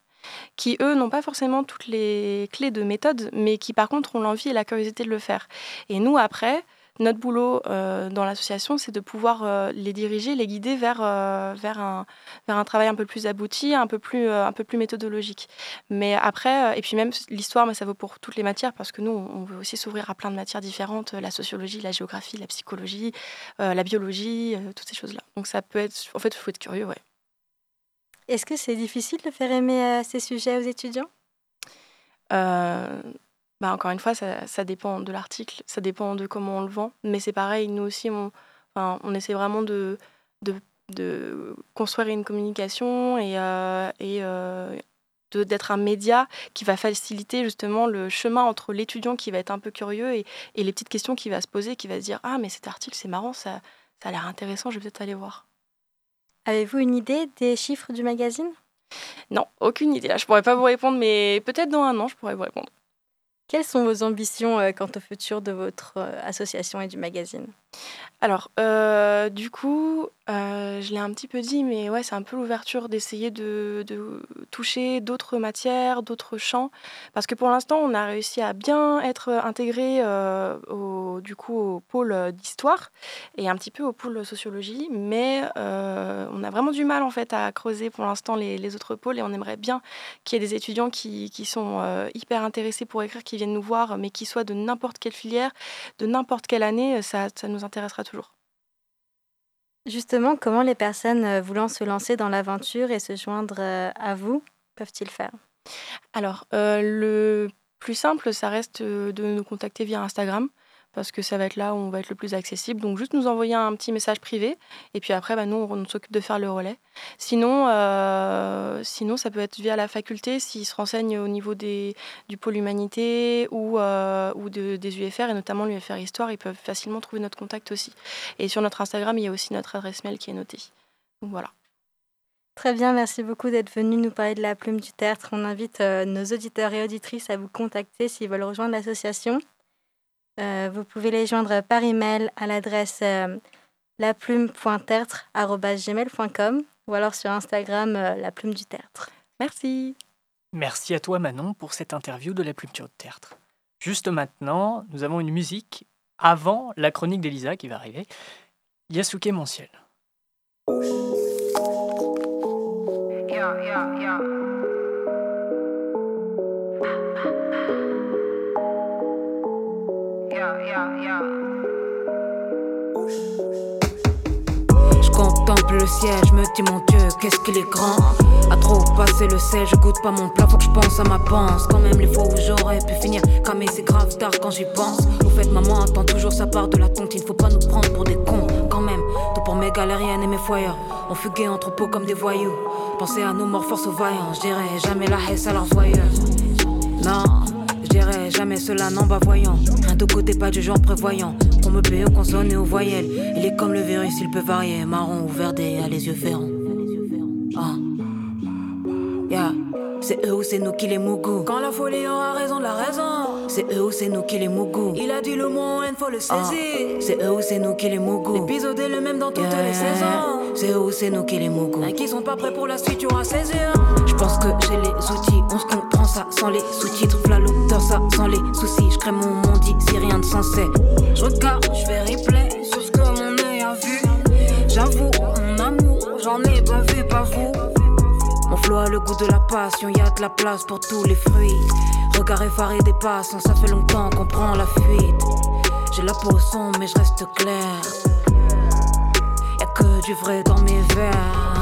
qui, eux, n'ont pas forcément toutes les clés de méthode, mais qui, par contre, ont l'envie et la curiosité de le faire. Et nous, après, notre boulot euh, dans l'association, c'est de pouvoir euh, les diriger, les guider vers, euh, vers, un, vers un travail un peu plus abouti, un peu plus, un peu plus méthodologique. Mais après, et puis même l'histoire, mais ça vaut pour toutes les matières, parce que nous, on veut aussi s'ouvrir à plein de matières différentes, la sociologie, la géographie, la psychologie, la biologie, toutes ces choses-là. Donc ça peut être, en fait, il faut être curieux, ouais. Est-ce que c'est difficile de faire aimer ces sujets aux étudiants? Bah, encore une fois, ça, ça dépend de l'article, ça dépend de comment on le vend. Mais c'est pareil, nous aussi, on, enfin, on essaie vraiment de, de, de construire une communication et, euh, et euh, d'être un média qui va faciliter justement le chemin entre l'étudiant qui va être un peu curieux et, et, les petites questions qu'il va se poser, qui va se dire Ah, mais cet article, c'est marrant, ça, ça a l'air intéressant, je vais peut-être aller voir. Avez-vous une idée des chiffres du magazine? Non, aucune idée. Là, je pourrais pas vous répondre, mais peut-être dans un an, je pourrais vous répondre. Quelles sont vos ambitions euh, quant au futur de votre euh, association et du magazine? Alors, euh, du coup, je l'ai un petit peu dit, mais ouais, c'est un peu l'ouverture d'essayer de, toucher d'autres matières, d'autres champs, parce que pour l'instant, on a réussi à bien être intégré au, du coup au pôle d'histoire et un petit peu au pôle sociologie, mais on a vraiment du mal en fait à creuser pour l'instant les, autres pôles et on aimerait bien qu'il y ait des étudiants qui, sont hyper intéressés pour écrire, qui viennent nous voir, mais qui soient de n'importe quelle filière, de n'importe quelle année, ça nous intéressera toujours. Justement, comment les personnes euh, voulant se lancer dans l'aventure et se joindre euh, à vous peuvent-ils faire? Alors, euh, le plus simple, ça reste de nous contacter via Instagram parce que ça va être là où on va être le plus accessible. Donc juste nous envoyer un petit message privé et puis après, bah, nous, on, s'occupe de faire le relais. Sinon, euh, sinon, ça peut être via la faculté s'ils se renseignent au niveau des, du pôle humanité ou, euh, ou des UFR et notamment l'UFR Histoire, ils peuvent facilement trouver notre contact aussi. Et sur notre Instagram, il y a aussi notre adresse mail qui est notée. Donc voilà. Très bien, merci beaucoup d'être venu nous parler de la plume du théâtre. On invite euh, nos auditeurs et auditrices à vous contacter s'ils veulent rejoindre l'association. Euh, vous pouvez les joindre par email à l'adresse euh, laplume.tertre.gmail.com ou alors sur Instagram euh, la plume du tertre. Merci. Merci à toi Manon pour cette interview de la plume du tertre. Juste maintenant, nous avons une musique avant la chronique d'Elisa qui va arriver. Yasuke Mon ciel. Yeah, yeah, yeah. Le je me dis mon Dieu, qu'est-ce qu'il est grand. À trop passer le sel, je goûte pas mon plat, faut que je pense à ma panse. Quand même les fois où j'aurais pu finir, mais c'est grave tard quand j'y pense. Au fait, maman attend toujours sa part de la tontine, faut pas nous prendre pour des cons. Quand même, tout pour mes galériennes et mes foyers. On fuguait en troupeau comme des voyous. Pensez à nos morts, force aux vaillants. Je dirais jamais la haisse à leurs voyeurs. Non, je dirais jamais cela, non, bah voyant. Rien de côté, pas du genre prévoyant. Me paye aux consonnes et aux voyelles. Il est comme le virus, il peut varier. Marron ou verdé, a les yeux ferrants. Ah. Yeah. C'est eux ou c'est nous qui les mougou. Quand la folie aura raison de la raison. C'est eux ou c'est nous qui les mougou. Il a dit le mot il faut le saisir. Ah. C'est eux ou c'est nous qui les mougou. L'épisode est le même dans toutes les saisons. C'est eux ou c'est nous qui les mougou. Et qui sont pas prêts pour la suite, tu auras saisir. Pense que j'ai les outils. On se comprend ça sans les sous-titres. V'là l'auteur, ça sans les soucis. Je crée mon monde ici, rien de sensé. Je regarde, je fais replay sur ce que mon œil a vu. J'avoue, mon amour, j'en ai pas vu, pas vous. Mon flow a le goût de la passion, y a de la place pour tous les fruits. Regard effaré des passants, ça fait longtemps qu'on prend la fuite. J'ai la peau sombre, mais je reste clair. Y'a que du vrai dans mes verres.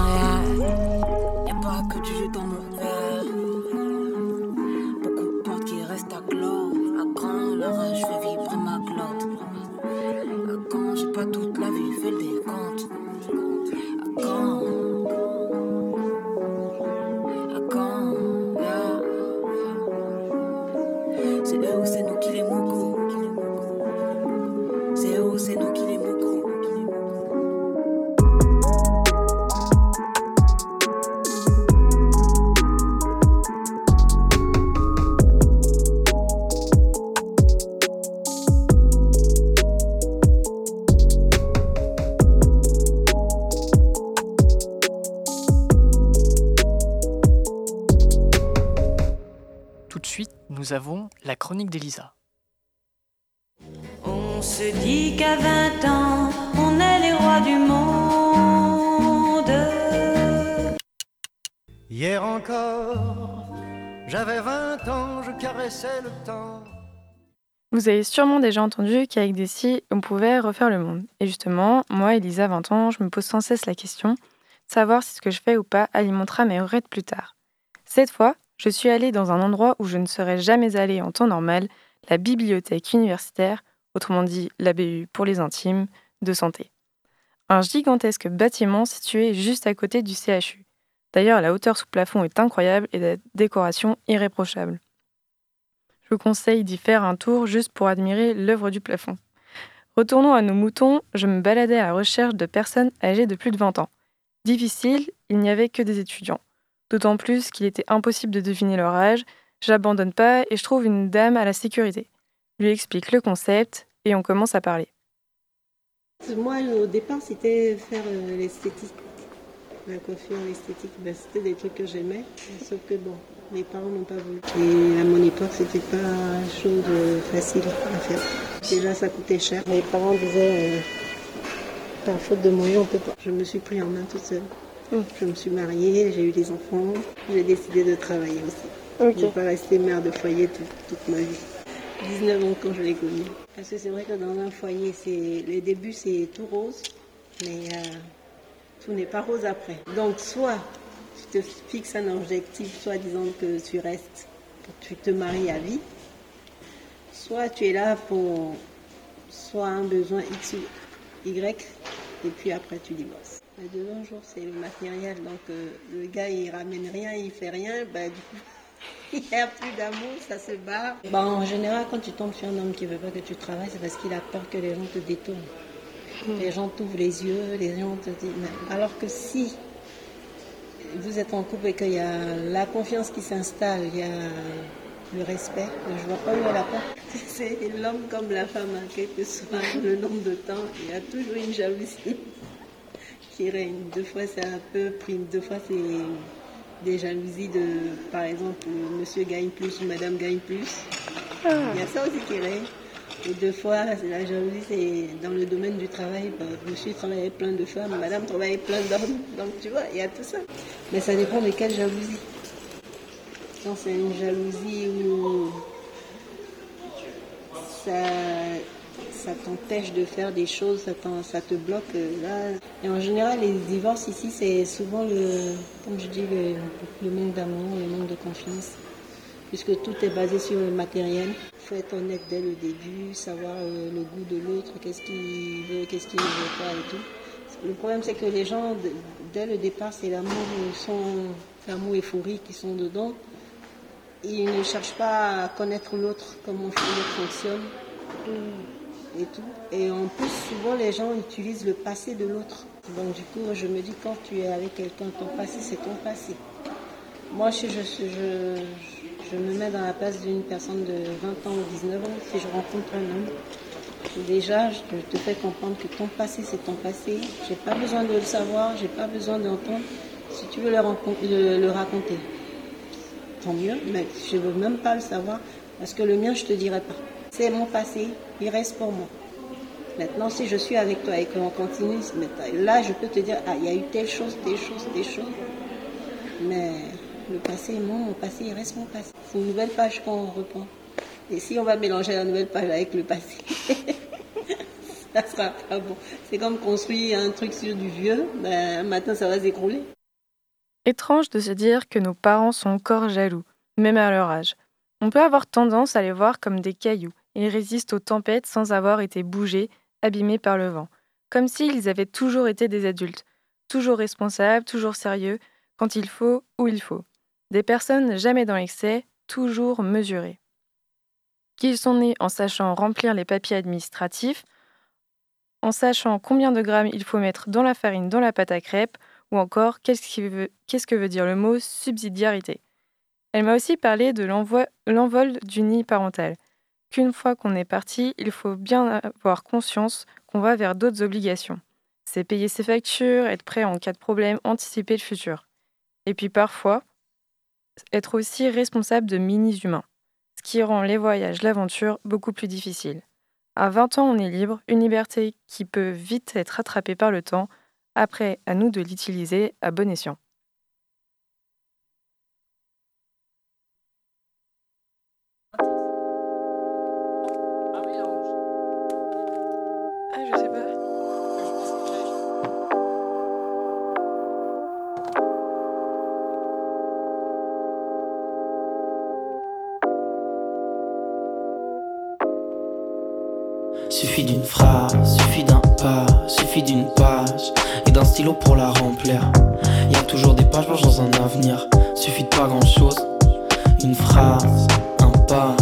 De suite, nous avons la chronique d'Elisa. On se dit qu'à 20 ans, on est les rois du monde. Hier encore, j'avais 20 ans, je caressais le temps. Vous avez sûrement déjà entendu qu'avec des scies, on pouvait refaire le monde. Et justement, moi, Elisa, 20 ans, je me pose sans cesse la question de savoir si ce que je fais ou pas alimentera mes regrets de plus tard. Cette fois, je suis allée dans un endroit où je ne serais jamais allée en temps normal, la bibliothèque universitaire, autrement dit la BU pour les intimes, de santé. Un gigantesque bâtiment situé juste à côté du CHU. D'ailleurs, la hauteur sous plafond est incroyable et la décoration irréprochable. Je vous conseille d'y faire un tour juste pour admirer l'œuvre du plafond. Retournons à nos moutons, je me baladais à la recherche de personnes âgées de plus de 20 ans. Difficile, il n'y avait que des étudiants. D'autant plus qu'il était impossible de deviner leur âge. J'abandonne pas et je trouve une dame à la sécurité. Je lui explique le concept et on commence à parler. Moi, au départ, c'était faire euh, l'esthétique. La coiffure, l'esthétique, ben, c'était des trucs que j'aimais. Sauf que bon, mes parents n'ont pas voulu. Et à mon époque, c'était pas chose euh, facile à faire. Déjà, ça coûtait cher. Mes parents disaient, euh, par faute de moyens, on peut pas. Je me suis pris en main toute seule. Je me suis mariée, j'ai eu des enfants, j'ai décidé de travailler aussi. Je ne vais pas rester mère de foyer toute, toute ma vie. 19 ans quand je l'ai connu. Parce que c'est vrai que dans un foyer, c'est les débuts, c'est tout rose, mais euh, tout n'est pas rose après. Donc, soit tu te fixes un objectif, soit disant que tu restes, tu te maries à vie, soit tu es là pour soit un besoin X ou Y, et puis après tu divorces. Mais de nos jours, c'est le matériel, donc euh, le gars il ramène rien, il fait rien, bah, du coup. Il n'y a plus d'amour, ça se barre. Bah, en général, quand tu tombes sur un homme qui ne veut pas que tu travailles, c'est parce qu'il a peur que les gens te détournent. Les gens t'ouvrent les yeux, les gens te disent. Alors que si vous êtes en couple et qu'il y a la confiance qui s'installe, il y a le respect, je vois pas où la. C'est l'homme comme la femme, hein, quel que soit le nombre de temps, il y a toujours une jalousie qui règne. Deux fois c'est un peu prime, deux fois c'est des jalousies de, par exemple, monsieur gagne plus ou madame gagne plus. Il y a ça aussi qui règne. Et deux fois, c'est la jalousie, c'est dans le domaine du travail. bah, monsieur travaillait plein de femmes, madame travaillait plein d'hommes. Donc tu vois, il y a tout ça. Mais ça dépend de quelle jalousie. Quand c'est une jalousie où ça, ça t'empêche de faire des choses, ça, te bloque euh, là. Et en général, les divorces ici, c'est souvent le, comme je dis, le, manque d'amour, le manque de confiance, puisque tout est basé sur le matériel. Il faut être honnête dès le début, savoir euh, le goût de l'autre, qu'est-ce qu'il veut, qu'est-ce qu'il ne veut pas et tout. Le problème, c'est que les gens, dès le départ, c'est l'amour, l'amour euphorique, ils sont dedans. Ils ne cherchent pas à connaître l'autre, comment l'autre fonctionne et tout. Et en plus, souvent, les gens utilisent le passé de l'autre. Donc, du coup, je me dis, quand tu es avec quelqu'un, ton passé, c'est ton passé. Moi, je, je, je, je me mets dans la place d'une personne de 20 ans ou 19 ans. Si je rencontre un homme, déjà, je te- fais comprendre que ton passé, c'est ton passé. J'ai pas besoin de le savoir, j'ai pas besoin d'entendre. Si tu veux le raconter, tant mieux, mais je veux même pas le savoir parce que le mien, je te dirai pas. C'est mon passé, il reste pour moi. Maintenant, si je suis avec toi et qu'on continue, là, je peux te dire, ah, il y a eu telle chose, telle chose, telle chose. Mais le passé, moi, mon passé, il reste mon passé. C'est une nouvelle page qu'on reprend. Et si on va mélanger la nouvelle page avec le passé, ça sera pas bon. C'est comme construire un truc sur du vieux, ben, un matin, ça va s'écrouler. Étrange de se dire que nos parents sont encore jaloux, même à leur âge. On peut avoir tendance à les voir comme des cailloux. Ils résistent aux tempêtes sans avoir été bougés, abîmés par le vent. Comme s'ils avaient toujours été des adultes, toujours responsables, toujours sérieux, quand il faut, où il faut. Des personnes jamais dans l'excès, toujours mesurées. Qu'ils sont nés en sachant remplir les papiers administratifs, en sachant combien de grammes il faut mettre dans la farine, dans la pâte à crêpes, ou encore qu'est-ce que veut dire le mot subsidiarité. Elle m'a aussi parlé de l'envol du nid parental, qu'une fois qu'on est parti, il faut bien avoir conscience qu'on va vers d'autres obligations. C'est payer ses factures, être prêt en cas de problème, anticiper le futur. Et puis parfois, être aussi responsable de mini-humains, ce qui rend les voyages, l'aventure beaucoup plus difficiles. À 20 ans, on est libre, une liberté qui peut vite être rattrapée par le temps, après, à nous de l'utiliser à bon escient. Pour la remplir. Y a toujours des pages blanches dans un avenir, suffit de pas grand chose. Une phrase, un pas,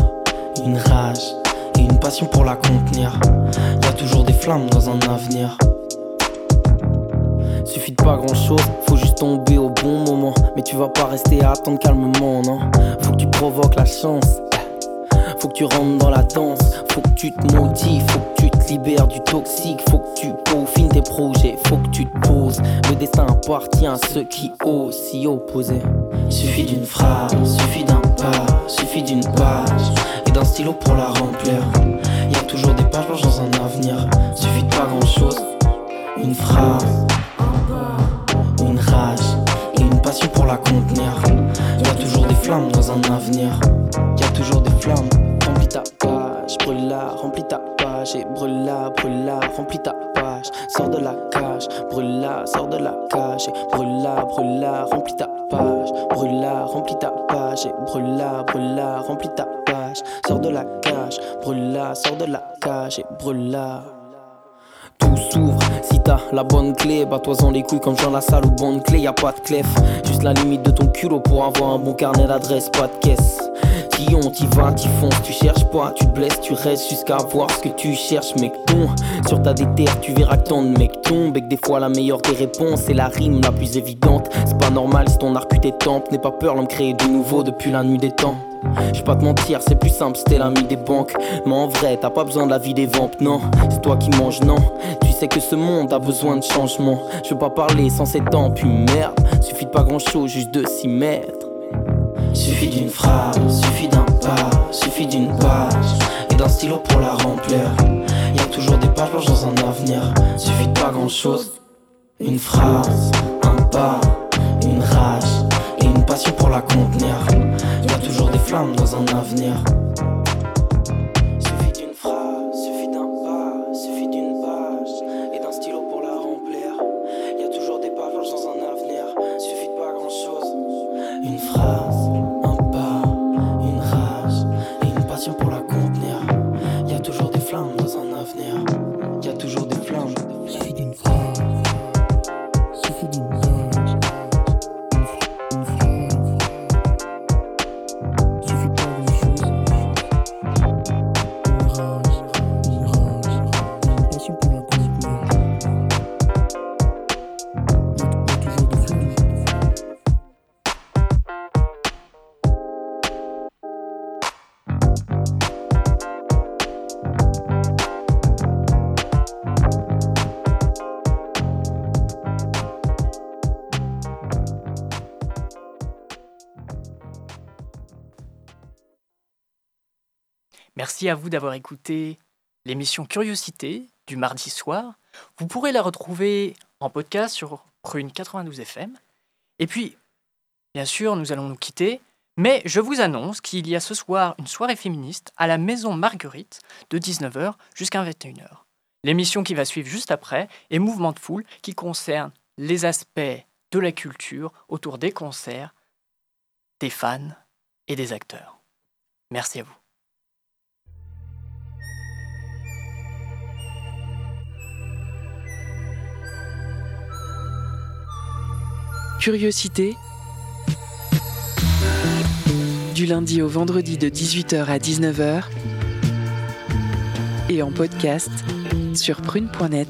une rage et une passion pour la contenir. Y a toujours des flammes dans un avenir. Suffit de pas grand chose, faut juste tomber au bon moment. Mais tu vas pas rester à attendre calmement, non? Faut que tu provoques la chance. Faut que tu rentres dans la danse, faut que tu te motives, faut que tu te libères du toxique, faut que tu peaufines tes projets, faut que tu te poses. Le destin appartient à ceux qui osent s'y opposer. Suffit d'une phrase, suffit d'un pas, suffit d'une page et d'un stylo pour la remplir. Y a toujours des pages blanches dans un avenir, suffit de pas grand chose. Une phrase, une rage et une passion pour la contenir. Y a toujours des flammes dans un avenir, y a toujours des flammes. Remplis ta page, brûle la, remplis ta page et brûle la, brûle la, remplis ta page. Sors de la cage, brûle la, sors de la cage et brûle la, brûle la, remplis ta page. Brûle la, remplis ta page et brûle la, brûle la, remplis ta page. Sors de la cage, brûle la, sors de la cage et brûle la. Tout s'ouvre si t'as la bonne clé. Bats-toi-en les couilles comme dans la salle où bonne clé. Y a pas de clef, juste la limite de ton culot pour avoir un bon carnet d'adresse, pas de caisse. Si on t'y va, t'y fonces, tu cherches pas, tu blesses, tu restes jusqu'à voir ce que tu cherches, mec. Ton sur ta déterre, tu verras que tant de mecs tombent et des fois la meilleure des réponses c'est la rime la plus évidente. C'est pas normal si ton arc tes tempes, n'aie pas peur, l'homme créer de nouveau depuis la nuit des temps. Je pas te mentir, c'est plus simple, c'était l'ami des banques. Mais en vrai, t'as pas besoin de la vie des ventes, non. C'est toi qui manges, non. Tu sais que ce monde a besoin de changement. Je veux pas parler sans ces temps, puis merde. Suffit de pas grand chose, juste de s'y mettre. Suffit d'une phrase, suffit d'un pas, suffit d'une page et d'un stylo pour la remplir. Y a toujours des pages blanches dans un avenir. Suffit de pas grand chose. Une phrase, un pas, une rage et une passion pour la contenir. Y a toujours des flammes dans un avenir. Merci à vous d'avoir écouté l'émission Curiosité du mardi soir. Vous pourrez la retrouver en podcast sur Prune 92 FM. Et puis, bien sûr, nous allons nous quitter. Mais je vous annonce qu'il y a ce soir une soirée féministe à la Maison Marguerite de 19h jusqu'à 21h. L'émission qui va suivre juste après est Mouvement de foule qui concerne les aspects de la culture autour des concerts, des fans et des acteurs. Merci à vous. Curiosité. Du lundi au vendredi de 18h à 19h. Et en podcast sur prune.net.